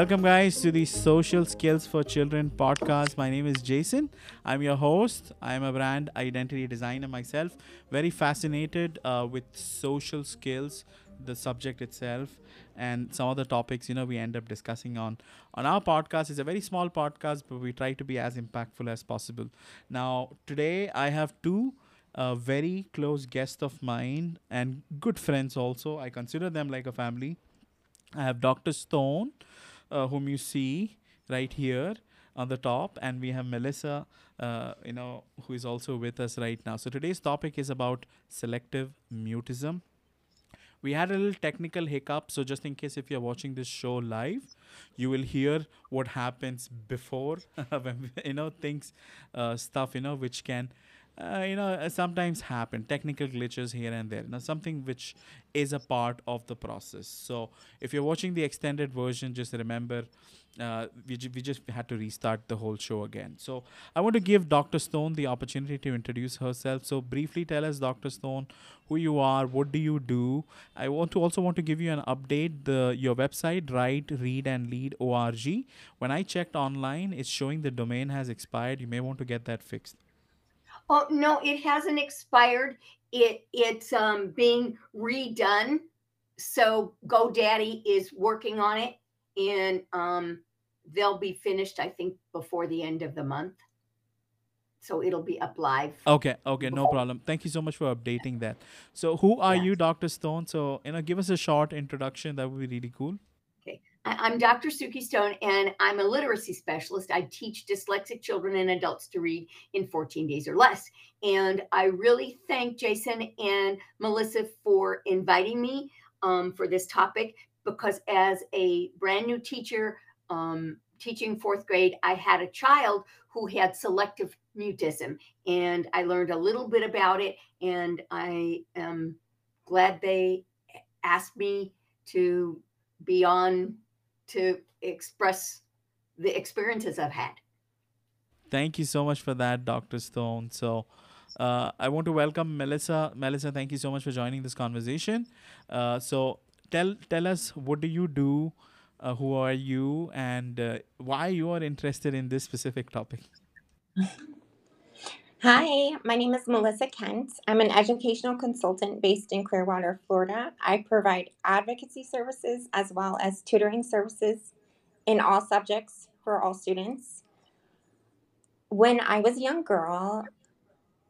Welcome, guys, to the Social Skills for Children podcast. My name is Jaison. I'm your host. I'm a brand identity designer myself. Very fascinated uh, with social skills, the subject itself, and some of the topics you know we end up discussing on on our podcast. It's a very small podcast, but we try to be as impactful as possible. Now, today I have two. Uh, very close guests of mine and good friends also. I consider them like a family. I have Dr. Stone, uh, whom you see right here on the top, and we have Melissa, uh, you know, who is also with us right now. So today's topic is about selective mutism. We had a little technical hiccup, so just in case if you're watching this show live, you will hear what happens before, when, you know, things, uh, stuff, you know, which can uh, you know uh, sometimes happen technical glitches here and there now something which is a part of the process. So if you're watching the extended version just remember uh, we, ju- we just had to restart the whole show again. So i want to give dr stone the opportunity to introduce herself. So briefly tell us dr stone who you are what do you do? I want to also want to give you an update. The your website write read and lead org when i checked online it's showing the domain has expired. You may want to get that fixed Oh no, it hasn't expired. It it's um being redone. So GoDaddy is working on it and um they'll be finished I think before the end of the month. So it'll be up live. Okay, okay, no problem. Thank you so much for updating that. So, who are Yeah. you, Dr. Stone? So, you know, give us a short introduction. That would be really cool. I'm Dr. Suki Stone and I'm a literacy specialist. I teach dyslexic children and adults to read in 14 days or less. And I really thank Jaison and Melissa for inviting me um, for this topic because as a brand new teacher um, teaching fourth grade, I had a child who had selective mutism and I learned a little bit about it. And I am glad they asked me to be on to express the experiences I've had. Thank you so much for that, Dr. Stone. So, uh, I want to welcome Melissa. Melissa, thank you so much for joining this conversation. Uh, so, tell tell us what do you do, uh, who are you, and uh, why you are interested in this specific topic. Hi, my name is Melissa Kent. I'm an educational consultant based in Clearwater, Florida. I provide advocacy services as well as tutoring services in all subjects for all students. When I was a young girl,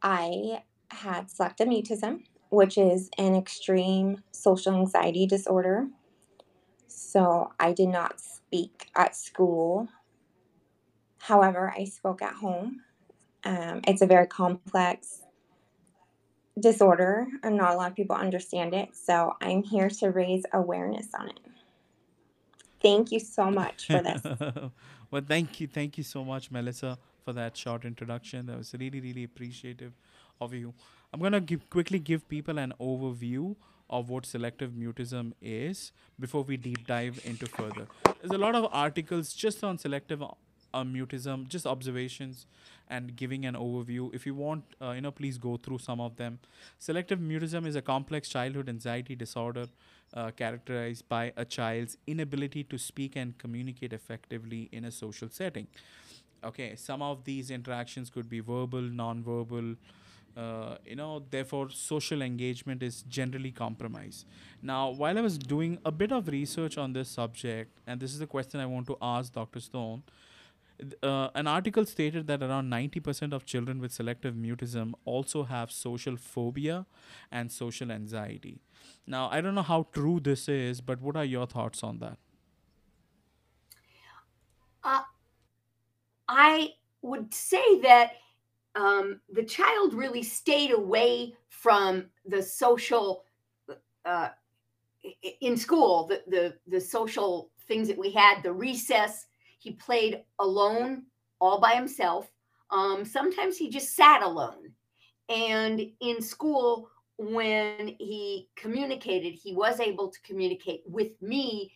I had selective mutism, which is an extreme social anxiety disorder. So I did not speak at school. However, I spoke at home. Um, it's a very complex disorder, and not a lot of people understand it. So I'm here to raise awareness on it. Thank you so much for this. well, thank you, thank you so much, Melissa, for that short introduction. That was really, really appreciative of you. I'm gonna give, quickly give people an overview of what selective mutism is before we deep dive into further. There's a lot of articles just on selective uh, mutism, just observations and giving an overview. If you want, uh, you know, please go through some of them. Selective mutism is a complex childhood anxiety disorder uh, characterized by a child's inability to speak and communicate effectively in a social setting. Okay, some of these interactions could be verbal, non-verbal. Uh, you know, therefore, social engagement is generally compromised. Now, while I was doing a bit of research on this subject, and this is the question I want to ask Dr. Stone, uh, an article stated that around 90% of children with selective mutism also have social phobia and social anxiety. Now, I don't know how true this is, but what are your thoughts on that? Uh, I would say that um, the child really stayed away from the social uh, in school, the, the the social things that we had, the recess. He played alone, all by himself. Um, sometimes he just sat alone. And in school, when he communicated, he was able to communicate with me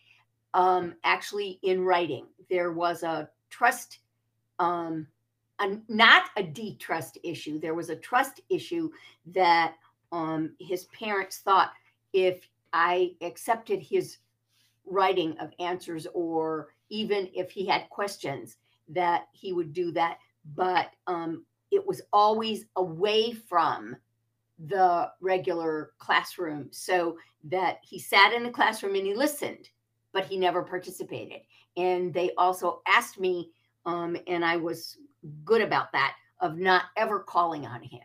um, actually in writing. There was a trust um, a, not a trust issue. There was a trust issue that um, his parents thought if I accepted his writing of answers or even if he had questions that he would do that but um, it was always away from the regular classroom so that he sat in the classroom and he listened but he never participated and they also asked me um, and i was good about that of not ever calling on him.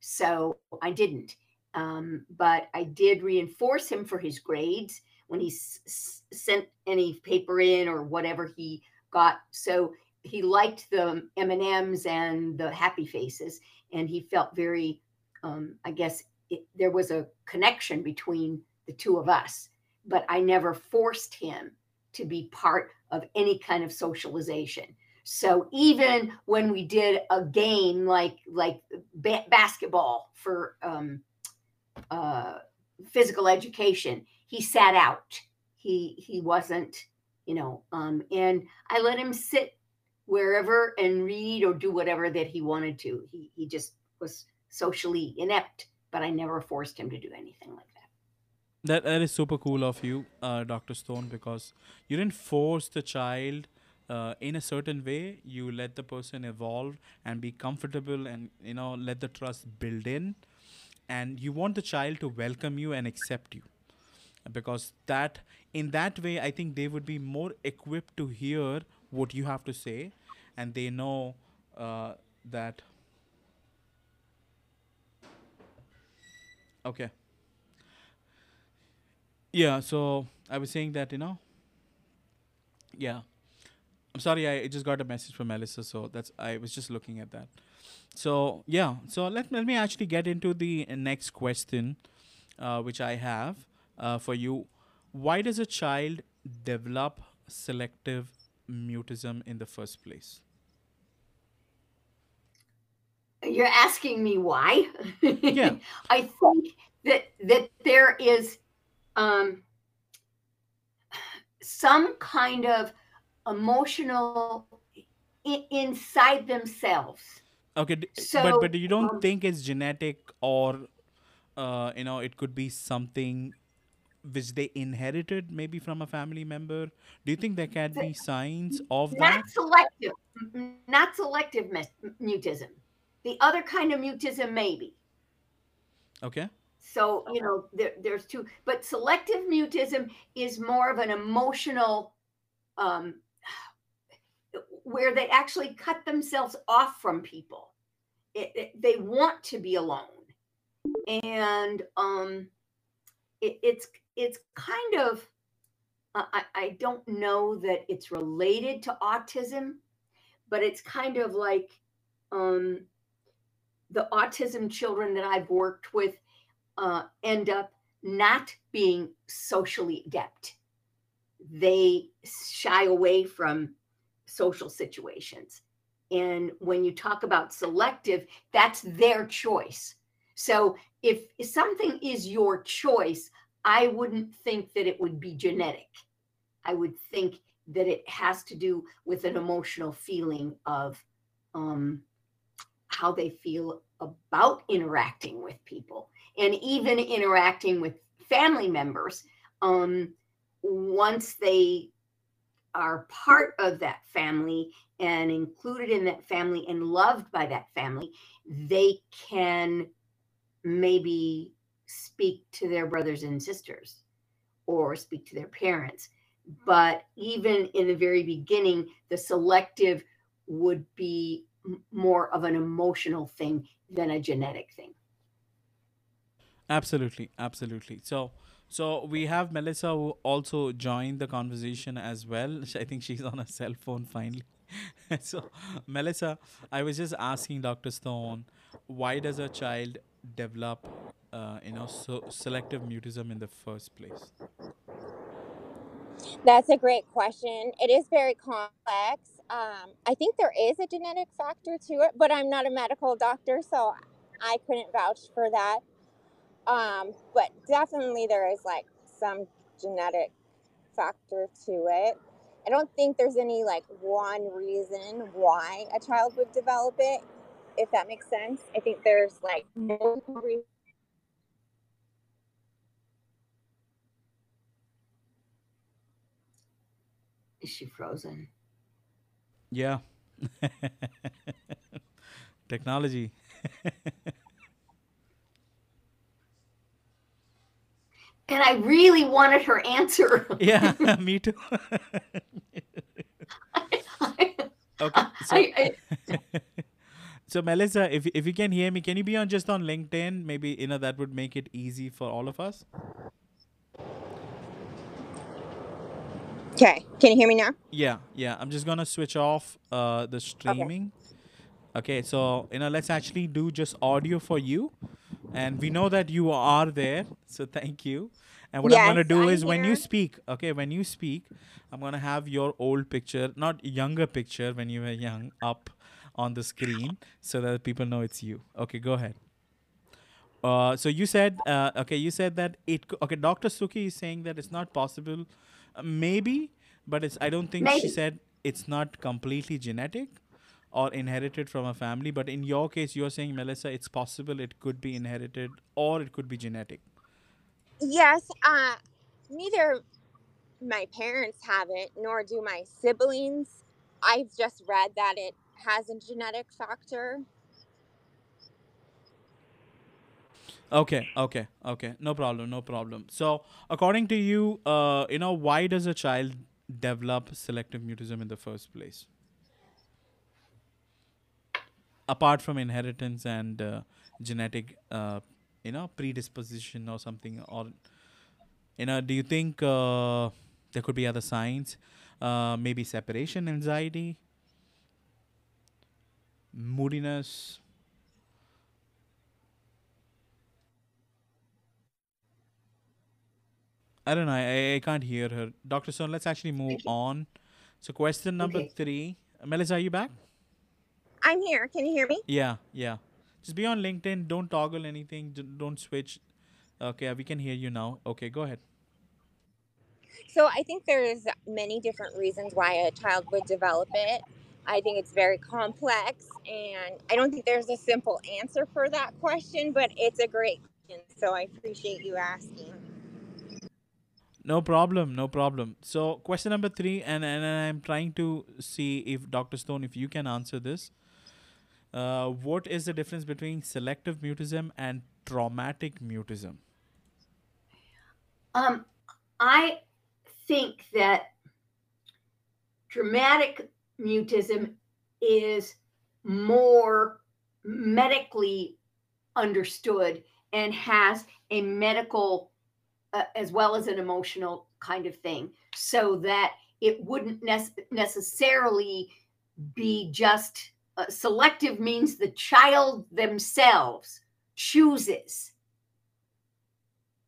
So I didn't. Um, but I did reinforce him for his grades when he s- sent any paper in or whatever he got. So he liked the M and M's and the happy faces, and he felt very. Um, I guess it, there was a connection between the two of us, but I never forced him to be part of any kind of socialization. So even when we did a game like like ba- basketball for um, uh, physical education, he sat out. He he wasn't, you know, um, and I let him sit wherever and read or do whatever that he wanted to. He he just was socially inept, but I never forced him to do anything like that. That that is super cool of you, uh, Dr. Stone, because you didn't force the child uh, in a certain way you let the person evolve and be comfortable and you know let the trust build in and you want the child to welcome you and accept you because that in that way i think they would be more equipped to hear what you have to say and they know uh, that okay. Yeah so i was saying that you know yeah. I'm sorry, I just got a message from Melissa, so that's I was just looking at that. So yeah, so let let me actually get into the next question, uh, which I have uh, for you. Why does a child develop selective mutism in the first place? You're asking me why? Yeah. I think that that there is um, some kind of emotional I- inside themselves. Okay, So, but but you don't um, think it's genetic or uh, you know it could be something which they inherited maybe from a family member. Do you think there can be signs of that? Not selective, not selective mutism. The other kind of mutism, maybe. Okay. So, you know, there, there's two, but selective mutism is more of an emotional, um, where they actually cut themselves off from people. It, it- they want to be alone, and um, it, it's it's kind of I, I I don't know that it's related to autism, but it's kind of like um, the autism children that I've worked with uh, end up not being socially adept. They shy away from social situations. And when you talk about selective, that's their choice. So if something is your choice, I wouldn't think that it would be genetic. I would think that it has to do with an emotional feeling of um, how they feel about interacting with people and even interacting with family members. Um, once they are part of that family and included in that family and loved by that family, they can maybe speak to their brothers and sisters or speak to their parents. But even in the very beginning, the selective would be more of an emotional thing than a genetic thing. Absolutely, absolutely. So, So we have Melissa who also joined the conversation as well. I think she's on a cell phone finally. so, Melissa, I was just asking Dr. Stone, why does a child develop, uh, you know, so selective mutism in the first place? That's a great question. It is very complex. Um, I think there is a genetic factor to it, but I'm not a medical doctor, so I couldn't vouch for that. Um, but definitely there is like some genetic factor to it. I don't think there's any like one reason why a child would develop it, if that makes sense. I think there's like reasons. Is she frozen? Yeah. Technology. And I really wanted her answer. yeah, me too. okay. So, I- so Melissa, if if you can hear me, can you be on just on LinkedIn? Maybe you know that would make it easy for all of us. Okay, can you hear me now? Yeah, yeah. I'm just gonna switch off uh the streaming. Okay, so you know, let's actually do just audio for you, and we know that you are there. So thank you. And what I'm gonna do I'm is when you speak, okay, when you speak, I'm gonna have your old picture, not younger picture when you were young, up on the screen so that people know it's you. Okay, go ahead. Uh, so you said, uh, okay, you said that it. Okay, Dr. Suki is saying that it's not possible, uh, maybe, but it's. I don't think she said it's not completely genetic or inherited from a family. But in your case, you're saying, Melissa, it's possible it could be inherited or it could be genetic. Yes, uh, neither my parents have it, nor do my siblings. I've just read that it has a genetic factor. Okay, okay, okay. No problem, no problem. So, according to you, uh, you know, why does a child develop selective mutism in the first place? Apart from inheritance and uh, genetic, uh, you know, predisposition or something, or you know, do you think uh, there could be other signs? Uh, maybe separation anxiety, moodiness. I don't know. I, I can't hear her. Dr. Stone, let's actually move on. So, question number Okay. three. Melissa, are you back? I'm here. Can you hear me? Yeah, yeah. Just be on LinkedIn. Don't toggle anything. Don't switch. Okay, we can hear you now. Okay, go ahead. So I think there's many different reasons why a child would develop it. I think it's very complex, and I don't think there's a simple answer for that question, but it's a great question. So I appreciate you asking. No problem, no problem. So, question number three, and, and I'm trying to see if Dr. Stone, if you can answer this. Uh, what is the difference between selective mutism and traumatic mutism? Um, I think that dramatic mutism is more medically understood and has a medical uh, as well as an emotional kind of thing so that it wouldn't nec- necessarily be just uh, selective means the child themselves chooses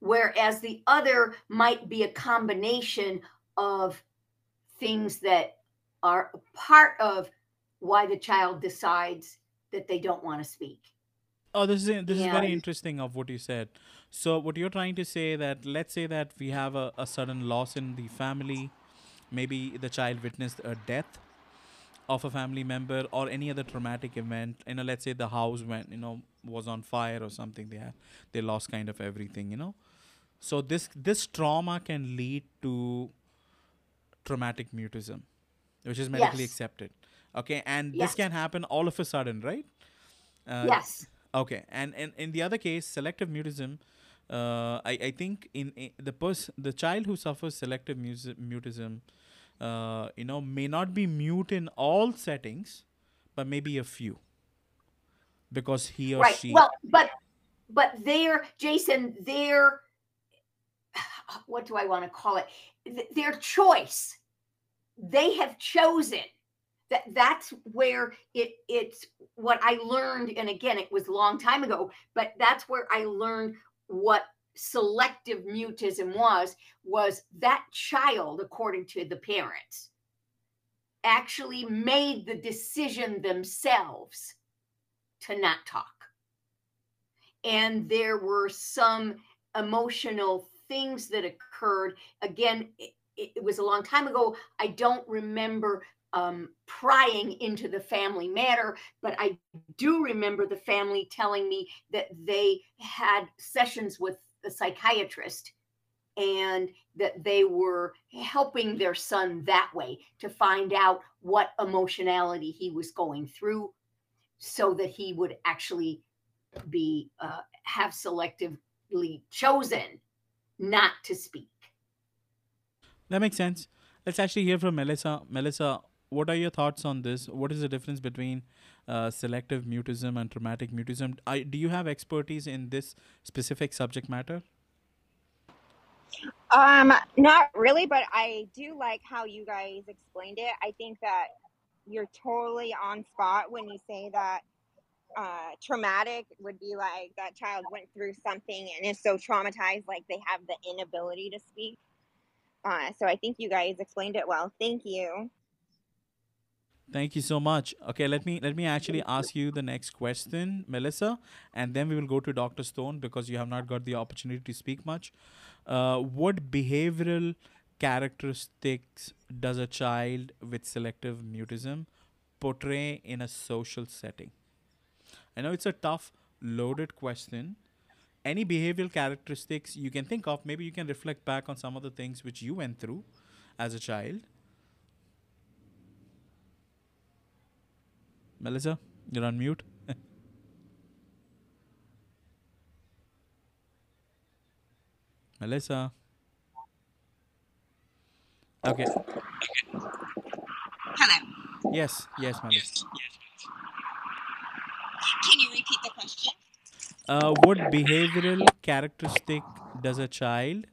whereas the other might be a combination of things that are a part of why the child decides that they don't want to speak. Oh, this is this is very interesting of what you said. So, what you're trying to say that let's say that we have a, a sudden loss in the family, maybe the child witnessed a death of a family member or any other traumatic event. You know, let's say the house went, you know, was on fire or something. They had they lost kind of everything. You know, so this this trauma can lead to traumatic mutism, which is medically Yes. accepted. Okay, and this can happen all of a sudden, right? Uh, yes. Okay, and in, in the other case, selective mutism, uh, I, I think in, in the person, the child who suffers selective mutism, uh, you know, may not be mute in all settings, but maybe a few, because he or Right. she. Well, but but there, Jaison, there what do I want to call it? Their choice. They have chosen that that's where it it's what I learned and again it was a long time ago but that's where I learned what selective mutism was was that child according to the parents actually made the decision themselves to not talk. And there were some emotional things that occurred. Again it, it was a long time ago. I don't remember um, prying into the family matter, but I do remember the family telling me that they had sessions with a psychiatrist and that they were helping their son that way to find out what emotionality he was going through so that he would actually be uh, have selectively chosen not to speak. That makes sense. Let's actually hear from melissa. Melissa what are your thoughts on this? What is the difference between uh, selective mutism and traumatic mutism? I, do you have expertise in this specific subject matter? Um, not really, but I do like how you guys explained it. I think that you're totally on spot when you say that uh, traumatic would be like that child went through something and is so traumatized, like they have the inability to speak. Uh, so I think you guys explained it well. Thank you. Thank you so much. Okay, let me let me actually ask you the next question, Melissa, and then we will go to Dr. Stone because you have not got the opportunity to speak much. Uh, what behavioral characteristics does a child with selective mutism portray in a social setting? I know it's a tough, loaded question. Any behavioral characteristics you can think of, maybe you can reflect back on some of the things which you went through as a child Melissa, you're on mute. Melissa. Okay. Hello. Yes, yes, Melissa. Can you repeat the question? Uh, what behavioral characteristic does a child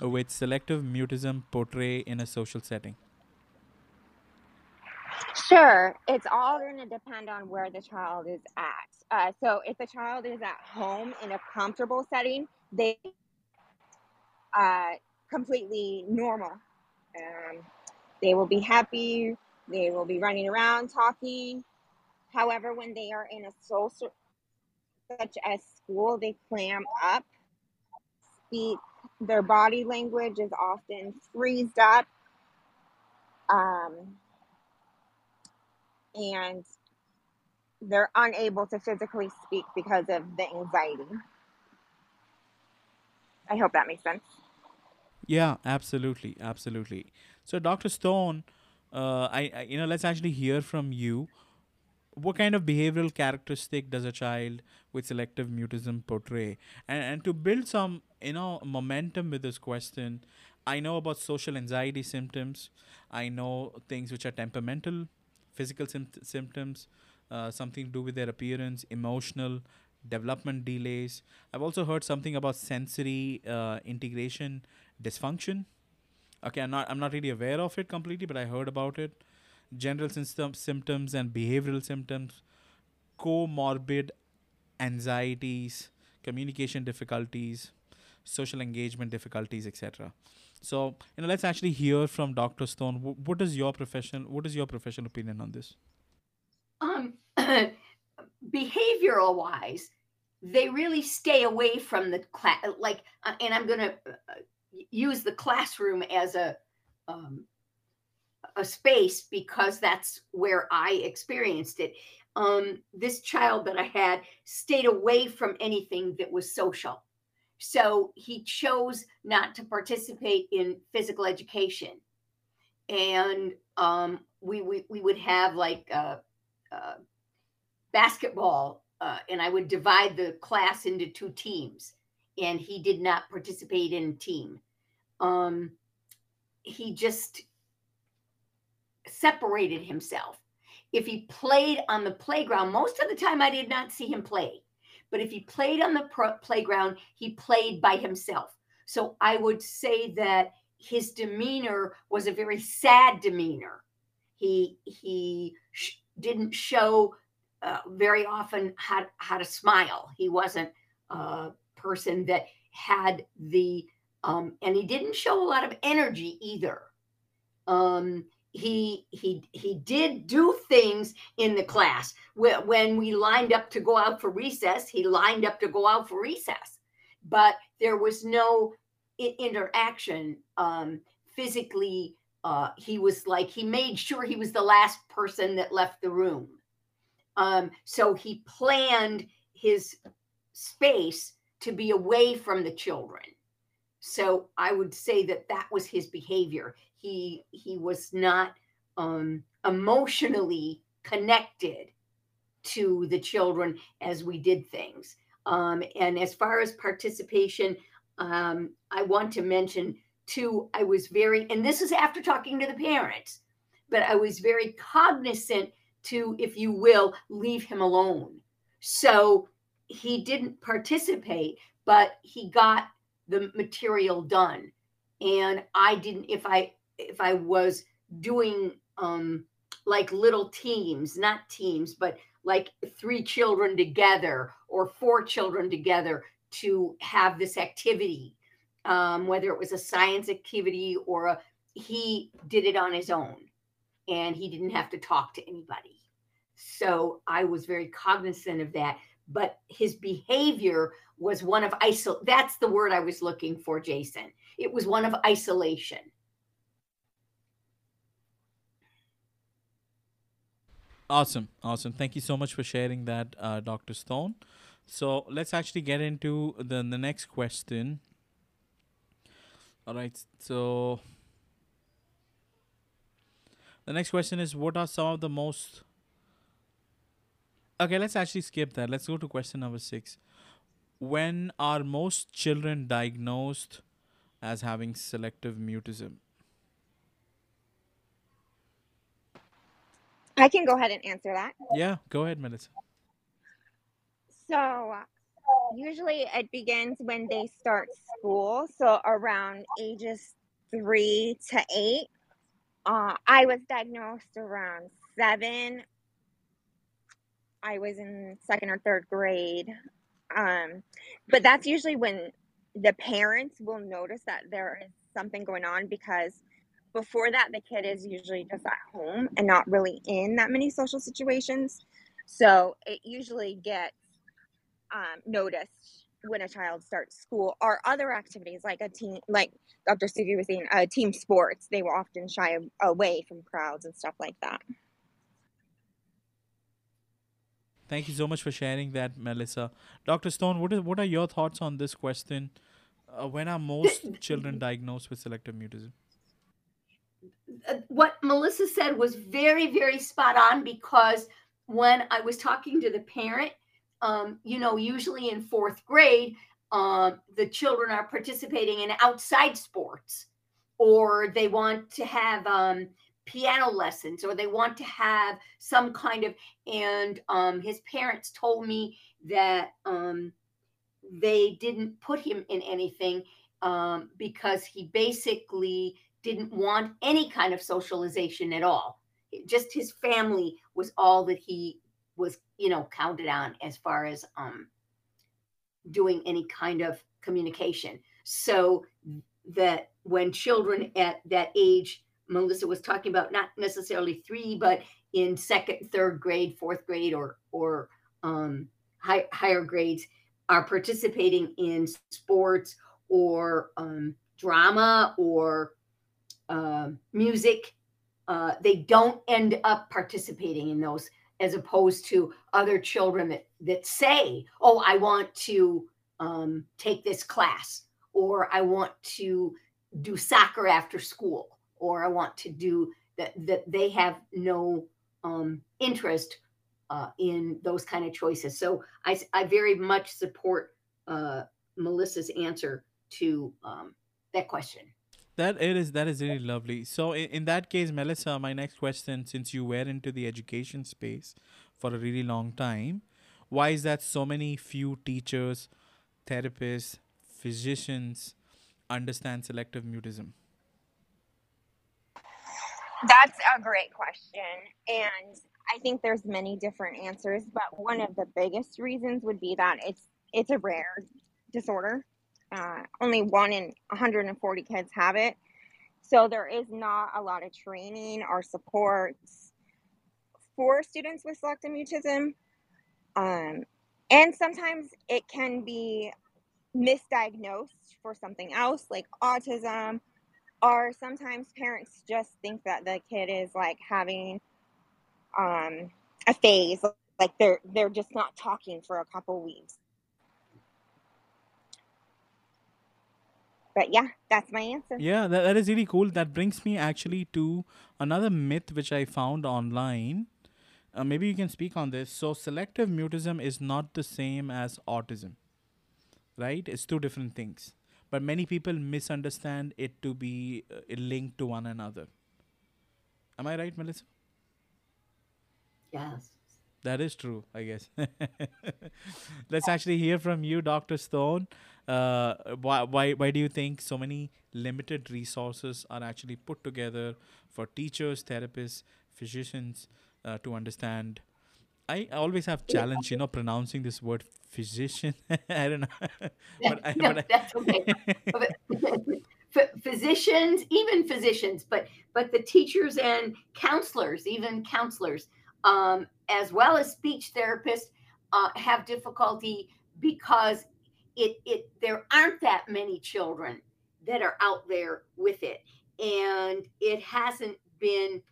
with selective mutism portray in a social setting? Sure. It's all going to depend on where the child is at. Uh, so if the child is at home in a comfortable setting, they uh, completely normal. Um, they will be happy. They will be running around talking. However, when they are in a social, such as school, they clam up, speak. Their body language is often freezed up. Um, and they're unable to physically speak because of the anxiety. I hope that makes sense. Yeah, absolutely, absolutely. So, Dr. Stone, uh, I, I, you know, let's actually hear from you. What kind of behavioral characteristic does a child with selective mutism portray? And and to build some, you know, momentum with this question, I know about social anxiety symptoms. I know things which are temperamental physical symptoms, uh, something to do with their appearance, emotional, development delays. I've also heard something about sensory uh, integration dysfunction. Okay, I'm not I'm not really aware of it completely, but I heard about it. General symptoms, symptoms and behavioral symptoms, comorbid anxieties, communication difficulties, social engagement difficulties, etc. So, you know, let's actually hear from Dr. Stone. what is your profession? What is your professional opinion on this? Um, behavioral wise, they really stay away from the class. Like, uh, and I'm going to uh, use the classroom as a um, a space because that's where I experienced it. Um, this child that I had stayed away from anything that was social. So he chose not to participate in physical education. And um, we, we, we would have like uh, uh, basketball, uh, and I would divide the class into two teams. And he did not participate in team. Um, he just separated himself. If he played on the playground, most of the time I did not see him play but if he played on the playground, he played by himself. So I would say that his demeanor was a very sad demeanor. He he sh- didn't show uh, very often how how to smile. He wasn't a person that had the um, and he didn't show a lot of energy either. Um, he he he did do things in the class when we lined up to go out for recess. He lined up to go out for recess, but there was no interaction um, physically. Uh, he was like he made sure he was the last person that left the room. Um, so he planned his space to be away from the children. So I would say that that was his behavior. He he was not um, emotionally connected to the children as we did things. Um, and as far as participation, um, I want to mention too, I was very, and this is after talking to the parents, but I was very cognizant to, if you will, leave him alone. So he didn't participate, but he got the material done. And I didn't, if I, if I was doing um like little teams, not teams, but like three children together or four children together to have this activity, um, whether it was a science activity or a, he did it on his own and he didn't have to talk to anybody. So I was very cognizant of that. But his behavior was one of isol. That's the word I was looking for, Jaison. It was one of isolation. Awesome, awesome. Thank you so much for sharing that, uh, Dr. Stone. So let's actually get into the, the next question. All right. So the next question is what are some of the most Okay, let's actually skip that. Let's go to question number 6. When are most children diagnosed as having selective mutism? I can go ahead and answer that. Yeah, go ahead, Melissa. So usually it begins when they start school, so around ages three to eight. Uh, I was diagnosed around seven. I was in second or third grade. Um, but that's usually when the parents will notice that there is something going on because before that, the kid is usually just at home and not really in that many social situations. So it usually gets um, noticed when a child starts school or other activities like a team like dr suki was saying uh, team sports. They will often shy away from crowds and stuff like that. Thank you so much for sharing that melissa. Dr stone what, is, what are your thoughts on this question? Uh, when are most children diagnosed with selective mutism what melissa said was very very spot on because when i was talking to the parent um, you know, usually in fourth grade, um, the children are participating in outside sports, or they want to have um, piano lessons, or they want to have some kind of. And um, his parents told me that um, they didn't put him in anything because he basically didn't want any kind of socialization at all. Just his family was all that he was you know counted on as far as um doing any kind of communication so that when children at that age melissa was talking about not necessarily three but in second third grade fourth grade or or um, high, higher grades are participating in sports or um, drama or uh, music uh, they don't end up participating in those as opposed to other children that that say, "Oh, I want to um, take this class," or "I want to do soccer after school," or "I want to do that." That they have no um, interest uh, in those kind of choices. So I, I very much support uh, Melissa's answer to um, that question. That it is that is really lovely. So in, in that case, Melissa, my next question, since you were into the education space for a really long time, why is that so many few teachers, therapists, physicians, understand selective mutism? That's a great question. And I think there's many different answers, but one of the biggest reasons would be that it's it's a rare disorder. Uh, only one in 140 kids have it. So there is not a lot of training or supports for students with selective mutism. Um, and sometimes it can be misdiagnosed for something else like autism or sometimes parents just think that the kid is like having um, a phase like they're they're just not talking for a couple weeks but yeah that's my answer Yeah, that, that is really cool. That brings me actually to another myth which I found online. Uh, maybe you can speak on this. So, selective mutism is not the same as autism, right? It's two different things. But many people misunderstand it to be uh, linked to one another. Am I right, Melissa? Yes. That is true, I guess. Let's actually hear from you, Dr. Stone. Uh, why, why, why do you think so many limited resources are actually put together for teachers, therapists, physicians uh, to understand? I always have challenge, you know, pronouncing this word physician. I don't know, but I, no, but that's okay. Physicians, even physicians, but but the teachers and counselors, even counselors, um, as well as speech therapists, uh, have difficulty because it it there aren't that many children that are out there with it, and it hasn't been.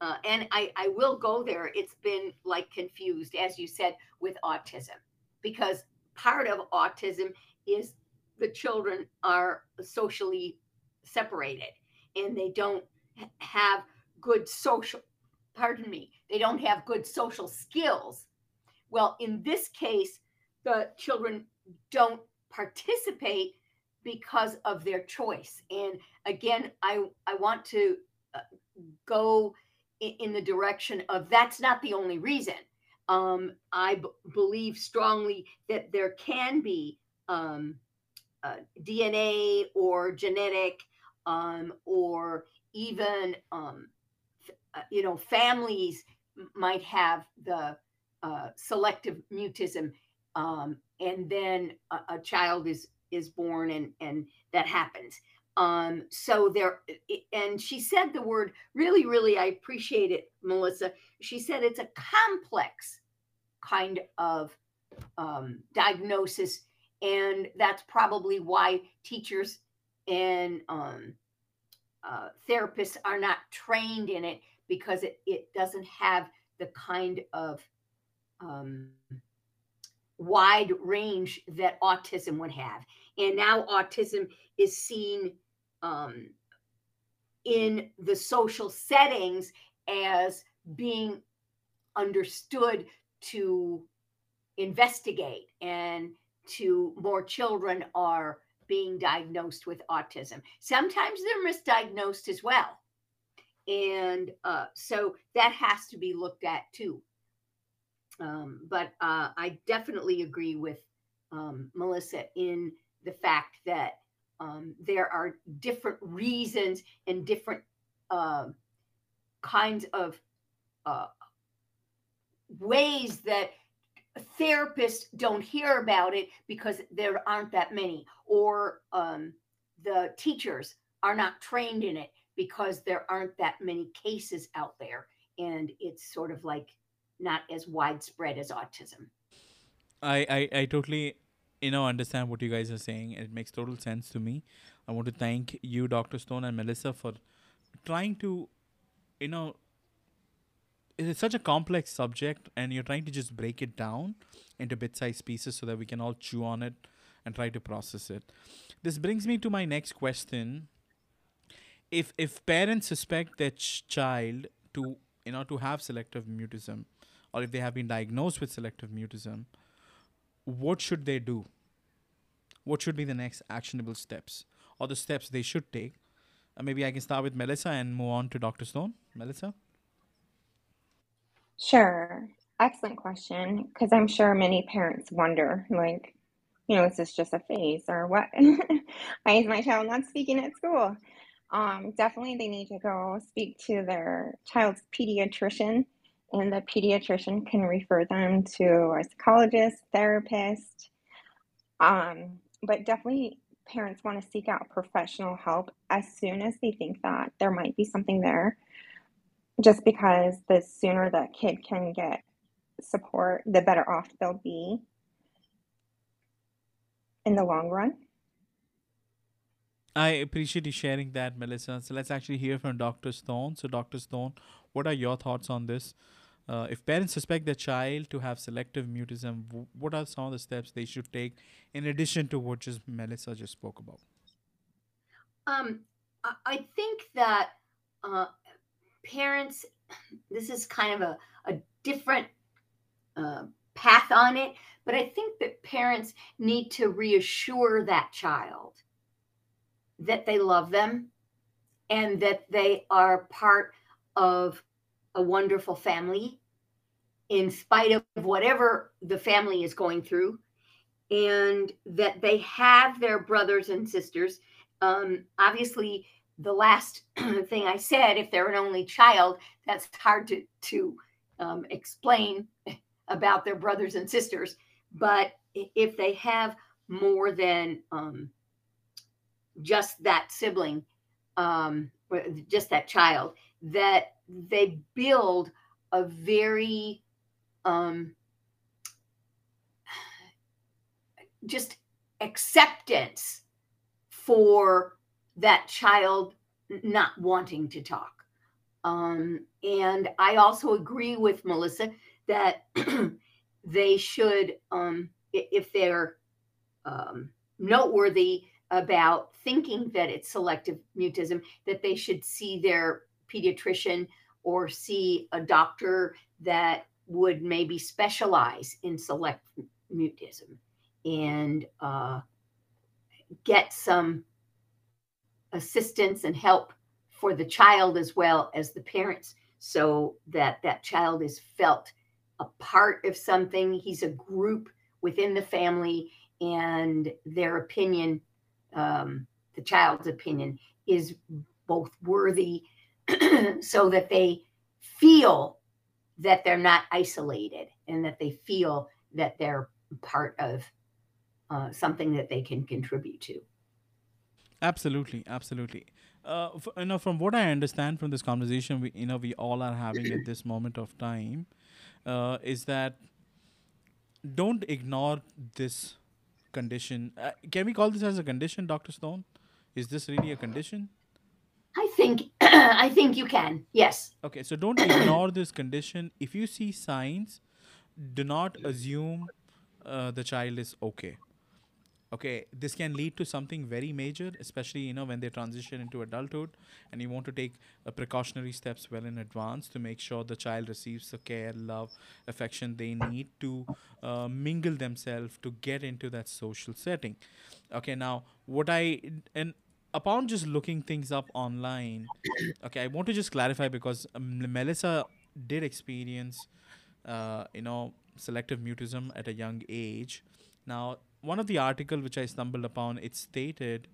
Uh, and I, I will go there. It's been like confused, as you said, with autism, because part of autism is the children are socially separated and they don't have good social pardon me they don't have good social skills. Well in this case the children don't participate because of their choice. And again i i want to uh, go in the direction of that's not the only reason. Um, i b- believe strongly that there can be um, uh, dna or genetic um, or even um, f- uh, you know families might have the uh, selective mutism um, and then a, a child is is born and and that happens. Um, so there and she said the word really really i appreciate it melissa. She said it's a complex kind of um, diagnosis and that's probably why teachers and um, uh, therapists are not trained in it because it, it doesn't have the kind of um, wide range that autism would have. And now autism is seen um, in the social settings as being understood to investigate and to more children are being diagnosed with autism. Sometimes they're misdiagnosed as well. And uh, so that has to be looked at too. Um, but uh, I definitely agree with um, Melissa in the fact that um, there are different reasons and different uh, kinds of uh, ways that therapists don't hear about it because there aren't that many, or um, the teachers are not trained in it because there aren't that many cases out there. And it's sort of like not as widespread as autism. I, I, I totally you know understand what you guys are saying it makes total sense to me i want to thank you dr stone and melissa for trying to you know it's such a complex subject and you're trying to just break it down into bit-sized pieces so that we can all chew on it and try to process it this brings me to my next question if if parents suspect their ch- child to you know to have selective mutism or if they have been diagnosed with selective mutism what should they do? What should be the next actionable steps or the steps they should take? Uh, maybe I can start with Melissa and move on to Dr. Stone. Melissa? Sure. Excellent question. Because I'm sure many parents wonder, like, you know, is this just a phase or what? Why is my child not speaking at school? Um, definitely, they need to go speak to their child's pediatrician, and the pediatrician can refer them to a psychologist, therapist. Um, but definitely, parents want to seek out professional help as soon as they think that there might be something there, just because the sooner that kid can get support, the better off they'll be in the long run. I appreciate you sharing that, Melissa. So let's actually hear from Dr. Stone. So, Dr. Stone, what are your thoughts on this? Uh, if parents suspect their child to have selective mutism, w- what are some of the steps they should take in addition to what just Melissa just spoke about? Um, I, think that uh, parents, this is kind of a, a different uh, path on it, but I think that parents need to reassure that child that they love them and that they are part of a wonderful family in spite of whatever the family is going through and that they have their brothers and sisters. Um, obviously the last thing i said if they're an only child that's hard to to um, explain about their brothers and sisters. But if they have more than um, just that sibling, um, just that child, that they build a very um, just acceptance for that child not wanting to talk. Um, and I also agree with Melissa that they should, um, if they're um, noteworthy, about thinking that it's selective mutism, that they should see their pediatrician or see a doctor that would maybe specialize in select mutism and uh, get some assistance and help for the child as well as the parents so that that child is felt a part of something. He's a group within the family and their opinion um, the child's opinion is both worthy so that they feel that they're not isolated and that they feel that they're part of uh, something that they can contribute to. Absolutely, absolutely. Uh, f- you know, from what I understand from this conversation, we you know we all are having at this moment of time, uh, is that don't ignore this condition. Uh, can we call this as a condition, Doctor Stone? Is this really a condition? I think I think you can. Yes. Okay, so don't ignore this condition. If you see signs, do not assume uh, the child is okay okay this can lead to something very major especially you know when they transition into adulthood and you want to take uh, precautionary steps well in advance to make sure the child receives the care love affection they need to uh, mingle themselves to get into that social setting. Okay now what i and upon just looking things up online okay i want to just clarify because um, melissa did experience uh, you know selective mutism at a young age. Now one of the article which I stumbled upon, it stated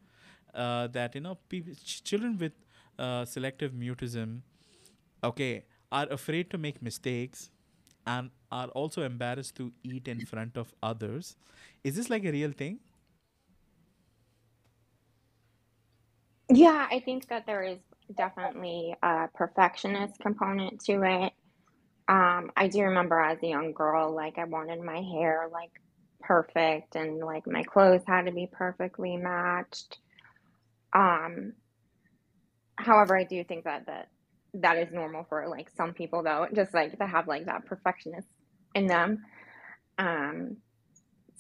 uh, that you know children with uh, selective mutism, okay, are afraid to make mistakes, and are also embarrassed to eat in front of others. Is this like a real thing? Yeah, I think that there is definitely a perfectionist component to it. Um, I do remember as a young girl, like I wanted my hair like perfect and like my clothes had to be perfectly matched. Um, however, I do think that that that is normal for like some people though, just like to have like that perfectionist in them. Um,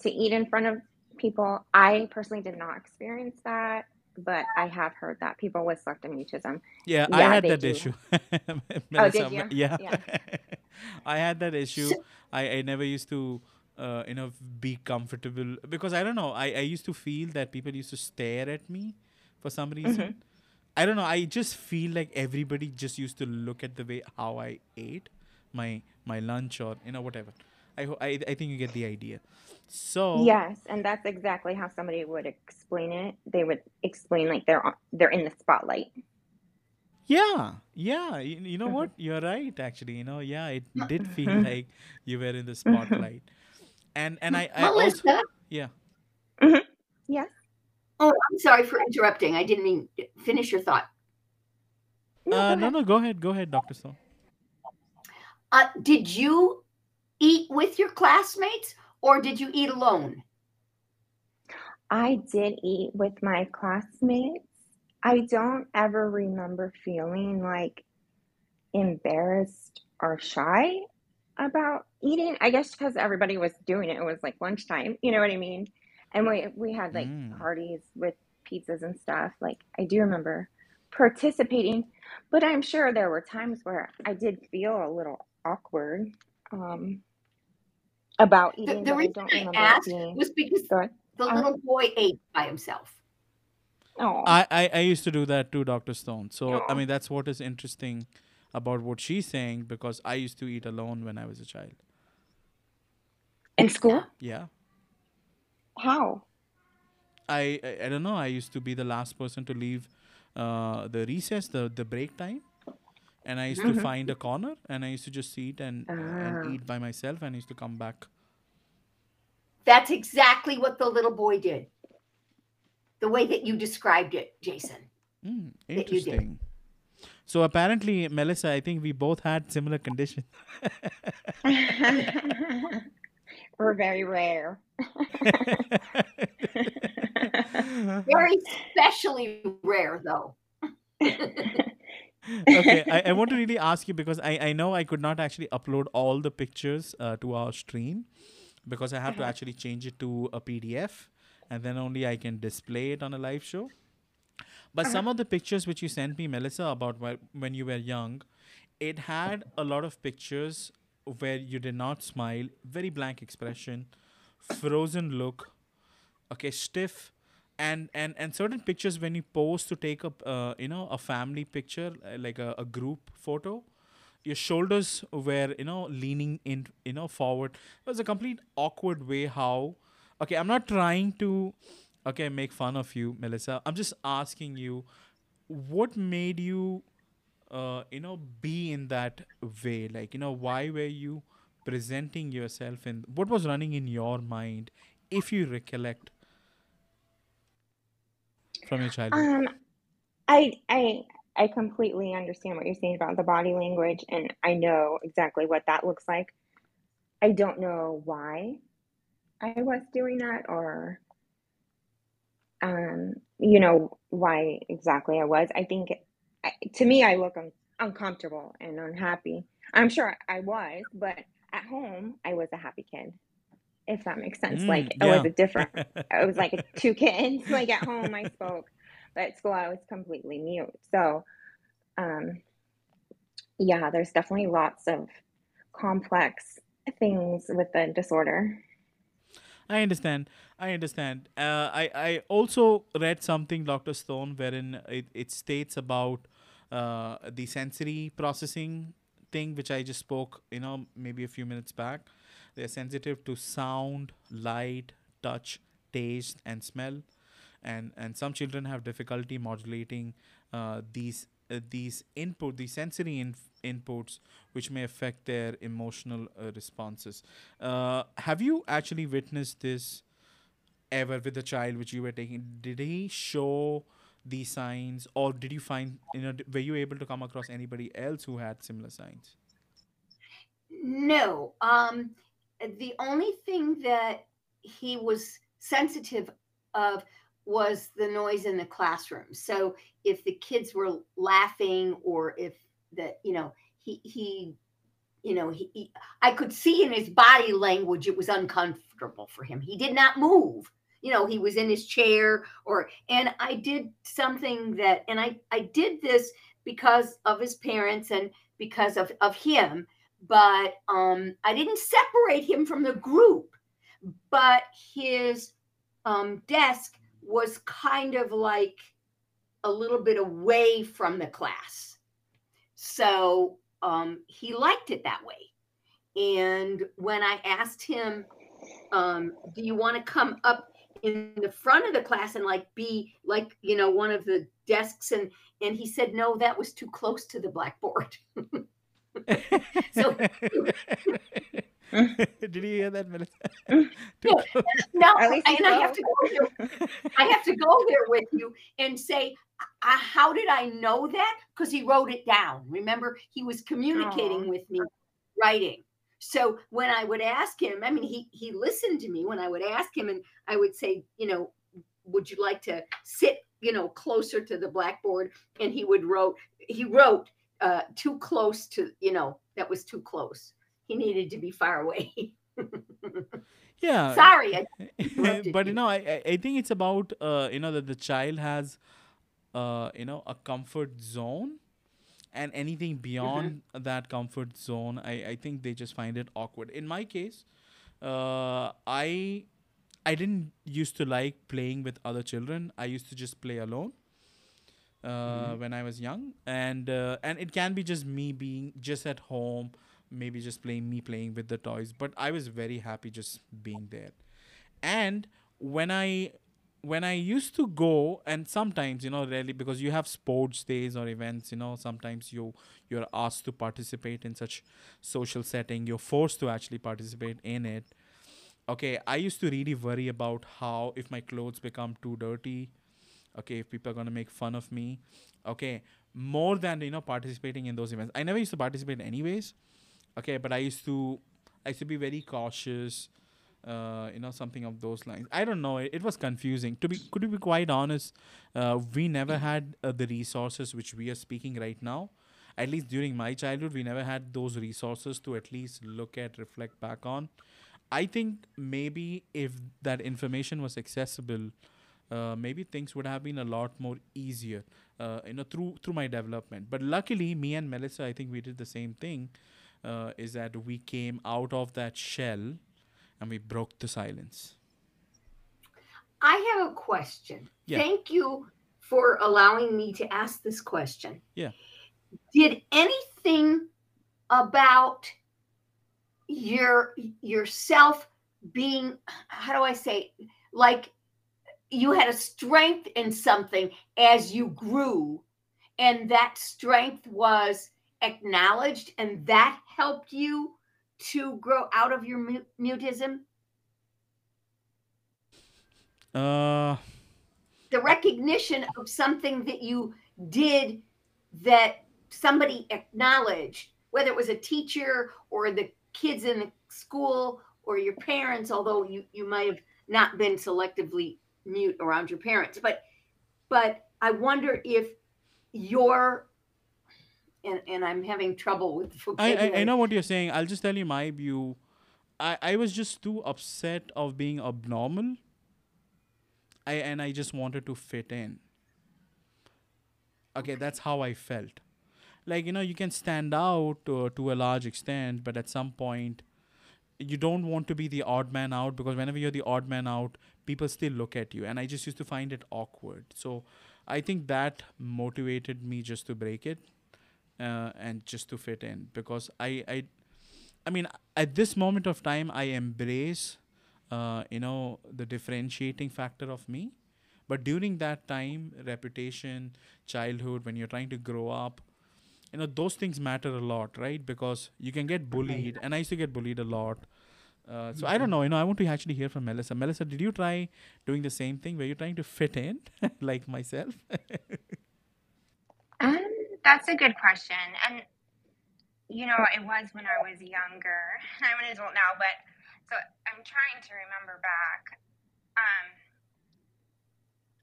to eat in front of people, I personally did not experience that, but I have heard that people with selective mutism, Yeah, I had that do. issue. Oh, did you? yeah, Yeah. I had that issue. I, I never used to, uh, you know, be comfortable because I don't know. I, I used to feel that people used to stare at me for some hmm reason. I don't know. I just feel like everybody just used to look at the way how I ate my my lunch or you know whatever. I, ho- I I think you get the idea. So Yes, and that's exactly how somebody would explain it. They would explain like they're on, they're in the spotlight. yeah, yeah. You, you know Mhm. what? You're right. Actually, you know, yeah, it did feel like you were in the spotlight. And and I, I also Melissa. yeah. Yes. Oh, I'm sorry for interrupting. I didn't mean finish your thought. No, Uh, no, no. Go ahead. Go ahead, Doctor Stone. Uh, did you eat with your classmates or did you eat alone? I did eat with my classmates. I don't ever remember feeling like embarrassed or shy about eating. I guess because everybody was doing it. It was like lunchtime, you know what I mean? And we we had like Mm. parties with pizzas and stuff. Like I do remember participating, but I'm sure there were times where I did feel a little awkward um, about The, eating, the but I reason don't I remember it asked being. was because Go the Uh-huh. little boy ate by himself. Oh, I, I I used to do that too, Doctor Stone. So I mean, that's what is interesting about what she's saying because I used to eat alone when I was a child. in school? Yeah. How? I, I I don't know. I used to be the last person to leave uh, the recess, the the break time, and I used to Mhm. find a corner and I used to just eat and Ah. and eat by myself and I used to come back. That's exactly what the little boy did. The way that you described it, Jaison. Mm, That you did. interesting. So apparently, Melissa, I think we both had similar conditions. We're very rare. Very specially rare, though. okay, I, I want to really ask you because I, I know I could not actually upload all the pictures uh, to our stream because I have to Uh-huh. actually change it to a PDF and then only I can display it on a live show. But some of the pictures which you sent me, Melissa, about when you were young, it had a lot of pictures where you did not smile, very blank expression, frozen look, okay, stiff, and and and certain pictures when you pose to take up, uh, you know, a family picture uh, like a, a group photo, your shoulders were you know leaning in, you know, forward. It was a complete awkward way how. Okay, I'm not trying to, okay, make fun of you, Melissa. I'm just asking you, what made you uh, you know be in that way like you know why were you presenting yourself in what was running in your mind if you recollect from your childhood Um, I I I completely understand what you're saying about the body language, and I know exactly what that looks like. I don't know why I was doing that, or um, you know, why exactly I was. I think to me, I look un uncomfortable and unhappy. I'm sure I was, but at home, I was a happy kid, if that makes sense. Mm, Like I was a different. I was like two kids. Like at home, I spoke, but at school, I was completely mute. So, um, yeah, there's definitely lots of complex things with the disorder. I understand. I understand. Uh, I I also read something, Doctor Stone, wherein it, it states about uh, the sensory processing thing, which I just spoke. You know, maybe a few minutes back. They're sensitive to sound, light, touch, taste, and smell, and and some children have difficulty modulating uh, these uh, these input, these sensory inf- inputs, which may affect their emotional uh, responses. Uh, have you actually witnessed this ever with the child which you were taking? Did he show these signs, or did you find you know were you able to come across anybody else who had similar signs? No. Um, the only thing that he was sensitive of was the noise in the classroom. So if the kids were laughing or if the, you know, he, he, you know, he, he, I could see in his body language it was uncomfortable for him. He did not move. You know, he was in his chair or, and I did something that, and I, I did this because of his parents and because of, of him but um, I didn't separate him from the group. But his um, desk was kind of like a little bit away from the class. So um, he liked it that way. And when I asked him, um, "Do you want to come up in the front of the class and like be like you know one of the desks?" and and he said, "No, that was too close to the blackboard." so Did you hear that, Melissa? No, now At and I have to go there. I have to go there with you and say, I, how did I know that? Because he wrote it down. Remember, he was communicating Aw. with me, writing. So when I would ask him, I mean, he he listened to me when I would ask him, and I would say, you know, would you like to sit, you know, closer to the blackboard? And he would wrote, he wrote uh, too close to, you know, that was too close. He needed to be far away. yeah. Sorry, but you know, I I- I think it's about uh, you know that the child has uh, you know a comfort zone, and anything beyond that comfort zone, I I think they just find it awkward. In my case, uh, I I didn't used to like playing with other children. I used to just play alone. Uh, when I was young, and uh, and it can be just me being just at home, maybe just playing me playing with the toys. But I was very happy just being there. And when i when i used to go and sometimes you know rarely because you have sports days or events you know sometimes you you're asked to participate in such social setting. You're forced to actually participate in it. Okay i used to really worry about how if my clothes become too dirty okay if people are going to make fun of me okay more than you know participating in those events. I never used to participate anyways okay but i used to i used to be very cautious uh, you know something of those lines. I don't know it, it was confusing. To be could to be quite honest uh, we never had uh, the resources which we are speaking right now. At least during my childhood we never had those resources to at least look at reflect back on. I think maybe if that information was accessible uh, maybe things would have been a lot more easier uh, you know through through my development but luckily me and melissa i think we did the same thing uh, is that we came out of that shell and we broke the silence I have a question. Yeah. Thank you for allowing me to ask this question. Yeah. Did anything about your yourself being how do I say like you had a strength in something as you grew. And that strength was acknowledged and that helped you to grow out of your mutism? Uh. The recognition of something that you did that somebody acknowledged, whether it was a teacher or the kids in the school or your parents, although you, you might have not been selectively mute around your parents. But but I wonder if your and, and I'm having trouble with I. I i know what you're saying. I'll just tell you my view. I i was just too upset of being abnormal. I and i just wanted to fit in. Okay that's how i felt. Like you know you can stand out uh, to a large extent but at some point you don't want to be the odd man out because whenever you're the odd man out people still look at you. And i just used to find it awkward. So i think that motivated me just to break it uh, and just to fit in because i i i mean at this moment of time i embrace uh, you know the differentiating factor of me. But during that time reputation childhood when you're trying to grow up you know those things matter a lot right because you can get bullied and i used to get bullied a lot uh, so i don't know you know i want to actually hear from melissa melissa did you try doing the same thing were you trying to fit in like myself Um, that's a good question. And, you know, it was when I was younger. I'm an adult now, but so I'm trying to remember back. Um,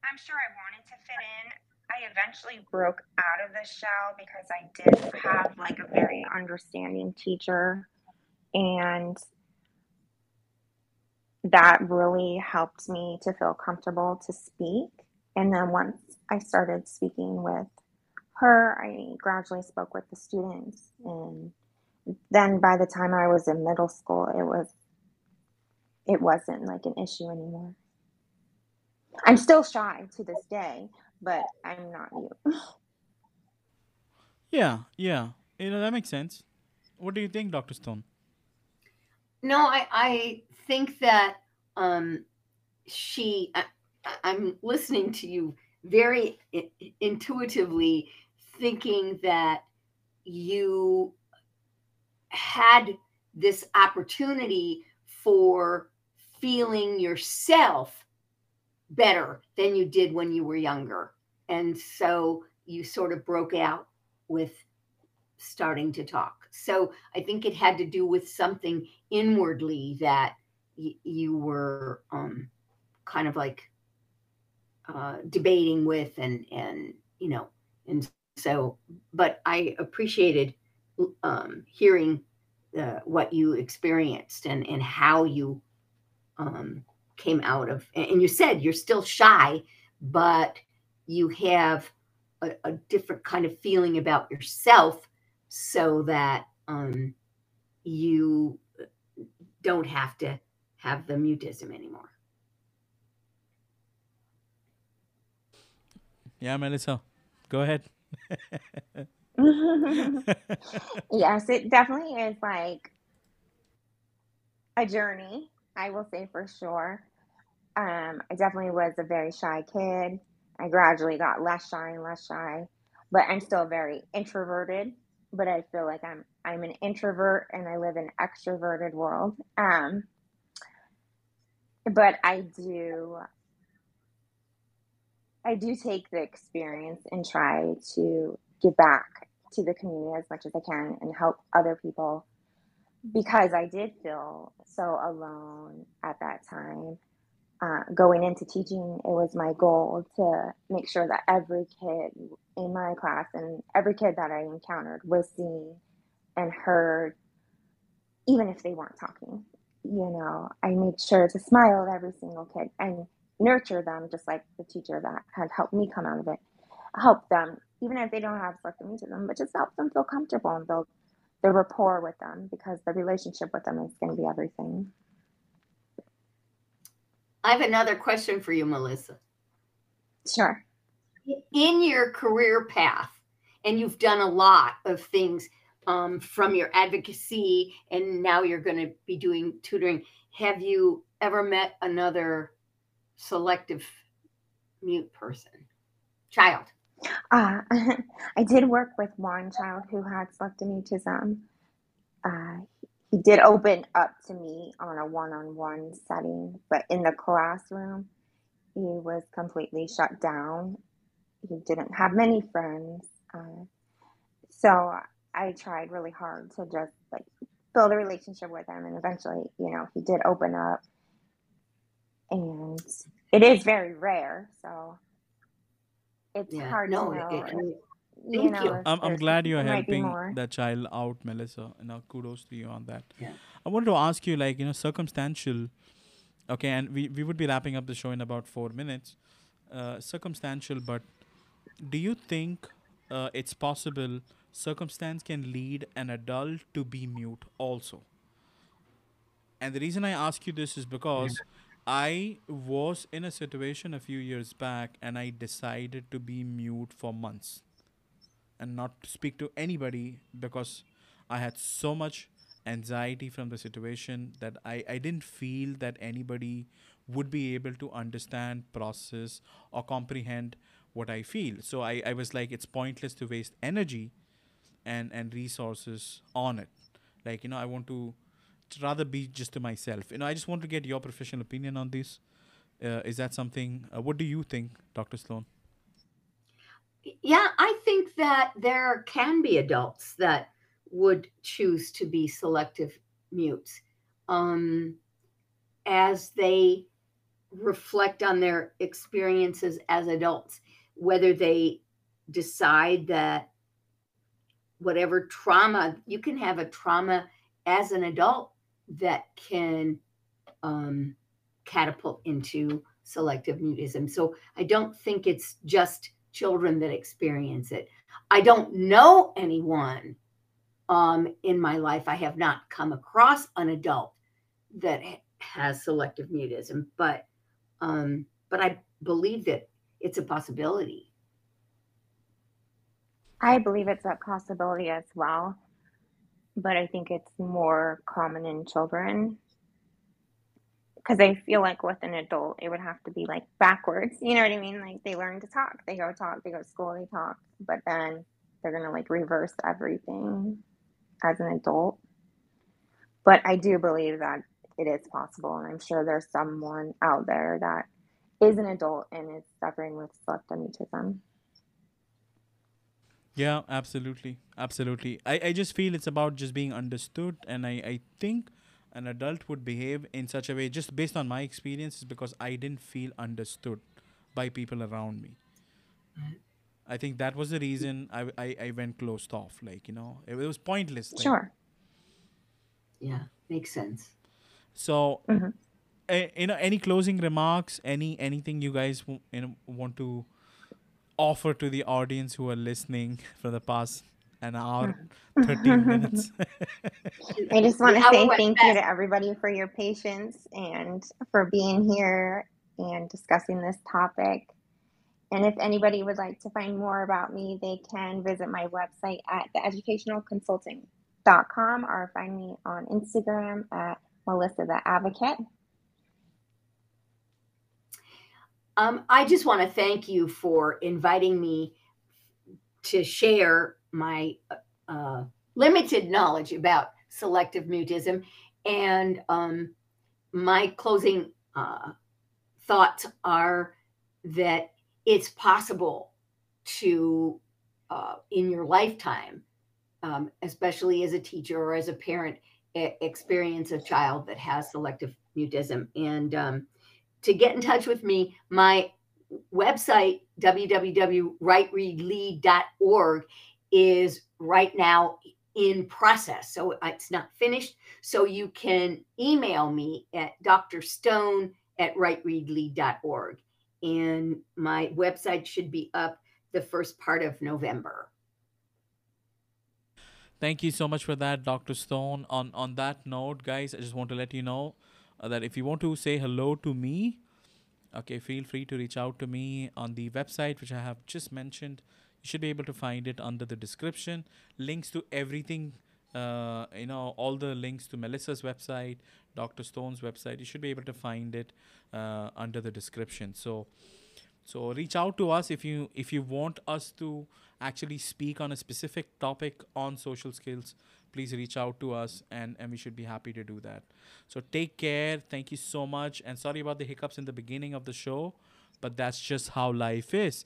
I'm sure I wanted to fit in. I eventually broke out of the shell because I did have like a very understanding teacher. And that really helped me to feel comfortable to speak. And then once I started speaking with her, I gradually spoke with the students. And then by the time I was in middle school, it was it wasn't like an issue anymore. I'm still shy to this day, but I'm not you. yeah yeah you know that makes sense what do you think dr stone no, I I think that um, she. I, I'm listening to you very intuitively, thinking that you had this opportunity for feeling yourself better than you did when you were younger. And so you sort of broke out with starting to talk. So I think it had to do with something inwardly that y- you were um, kind of like uh, debating with, and and you know, and so. But I appreciated um, hearing uh, what you experienced and and how you um, came out of. And you said you're still shy, but you have a, a different kind of feeling about yourself, so that um, you don't have to have the mutism anymore. Yeah, Melissa, go ahead. yes, it definitely is like a journey, I will say for sure. Um, I definitely was a very shy kid. I gradually got less shy and less shy, but I'm still very introverted. But I feel like I'm I'm an introvert and I live in an extroverted world. Um, but I do I do take the experience and try to give back to the community as much as I can and help other people because I did feel so alone at that time. Uh, going into teaching, it was my goal to make sure that every kid in my class and every kid that I encountered was seen and heard, even if they weren't talking. You know, I made sure to smile at every single kid and nurture them, just like the teacher that had helped me come out of it. Help them even if they don't have selective mutism, but just help them feel comfortable and build the rapport with them because the relationship with them is going to be everything. I have another question for you, Melissa. Sure. In your career path, and you've done a lot of things um, from your advocacy, and now you're going to be doing tutoring. Have you ever met another selective mute person, child? Uh, I did work with one child who had selective mutism. Uh, he did open up to me on a one-on-one setting, but in the classroom, he was completely shut down. He didn't have many friends, uh, so I tried really hard to just like build a relationship with him, and eventually, you know, he did open up, and it is very rare, so it's yeah. hard no, to know. It, it, you know, you. I'm, I'm glad you're helping that child out, Melissa. You know, kudos to you on that. Yeah. I wanted to ask you, like, you know, circumstantial. Okay, and we, we would be wrapping up the show in about four minutes. Uh, circumstantial, but do you think uh, it's possible circumstance can lead an adult to be mute also? And the reason I ask you this is because I was in a situation a few years back and I decided to be mute for months and not speak to anybody because I had so much anxiety from the situation that I, I didn't feel that anybody would be able to understand, process, or comprehend what I feel. So I, I was like, it's pointless to waste energy and, and resources on it. Like, you know, I want to rather be just to myself. You know, I just want to get your professional opinion on this. Uh, is that something? Uh, what do you think, Dr. Stone? Yeah, I think that there can be adults that would choose to be selective mutes um, as they reflect on their experiences as adults, whether they decide that whatever trauma, you can have a trauma as an adult that can um, catapult into selective mutism. So I don't think it's just children that experience it. I don't know anyone um, in my life. I have not come across an adult that has selective mutism, but um, but I believe that it's a possibility. I believe it's a possibility as well. But I think it's more common in children because I feel like with an adult, it would have to be like backwards. You know what I mean? Like they learn to talk, they go talk, they go to school, they talk, but then they're gonna like reverse everything as an adult. But I do believe that it is possible, and I'm sure there's someone out there that is an adult and is suffering with selective mutism. Yeah, absolutely. Absolutely. I, I just feel it's about just being understood. And I, I think an adult would behave in such a way, just based on my experiences, because I didn't feel understood by people around me. I think that was the reason I, I, I went closed off. Like, you know, it, it was pointless. Like, Sure. Yeah, makes sense. So, hmm a- you know, any closing remarks, any anything you guys w- you know, want to offer to the audience who are listening for the past an hour, 13 minutes? I just want to say went thank you to everybody for your patience and for being here and discussing this topic. And if anybody would like to find more about me, they can visit my website at theeducationalconsulting.com or find me on Instagram at Melissa the Advocate. Um, I just want to thank you for inviting me to share my uh, limited knowledge about selective mutism. And um, my closing uh, thoughts are that it's possible to, uh, in your lifetime, um, especially as a teacher or as a parent, experience a child that has selective mutism. And um, to get in touch with me, my website, www.writereadlead.org, is right now in process. So it's not finished. So you can email me at drstone at rightreadlead.org. And my website should be up the first part of November. Thank you so much for that, Dr. Stone. On on that note, guys, I just want to let you know uh, that if you want to say hello to me, okay, feel free to reach out to me on the website which I have just mentioned. You should be able to find it under the description. Links to everything, uh, you know, all the links to Melissa's website, Dr. Stone's website. You should be able to find it uh, under the description. So so reach out to us if you if you want us to actually speak on a specific topic on social skills please reach out to us and and we should be happy to do that. So take care. Thank you so much. And sorry about the hiccups in the beginning of the show but that's just how life is.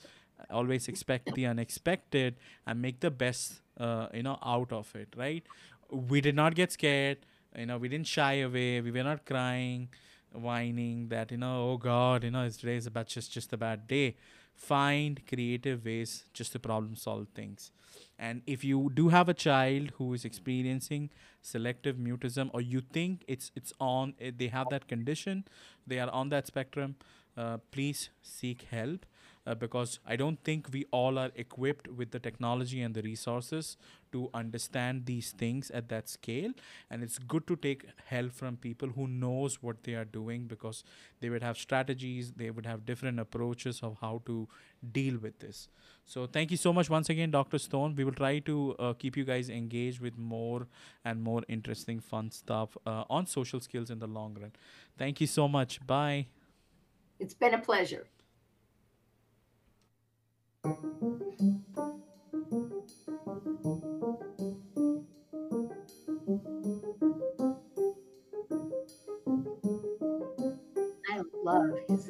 Always expect the unexpected and make the best uh, you know out of it right? We did not get scared. You know we didn't shy away. We were not crying whining that you know oh god you know today is about just just a bad day find creative ways just to problem solve things. And if you do have a child who is experiencing selective mutism or you think it's it's on eh, they have that condition they are on that spectrum uh, please seek help uh, because I don't think we all are equipped with the technology and the resources to understand these things at that scale. And it's good to take help from people who knows what they are doing because they would have strategies they would have different approaches of how to deal with this. So thank you so much once again dr stone. We will try to uh, keep you guys engaged with more and more interesting fun stuff uh, on social skills in the long run. Thank you so much. Bye. It's been a pleasure. I love his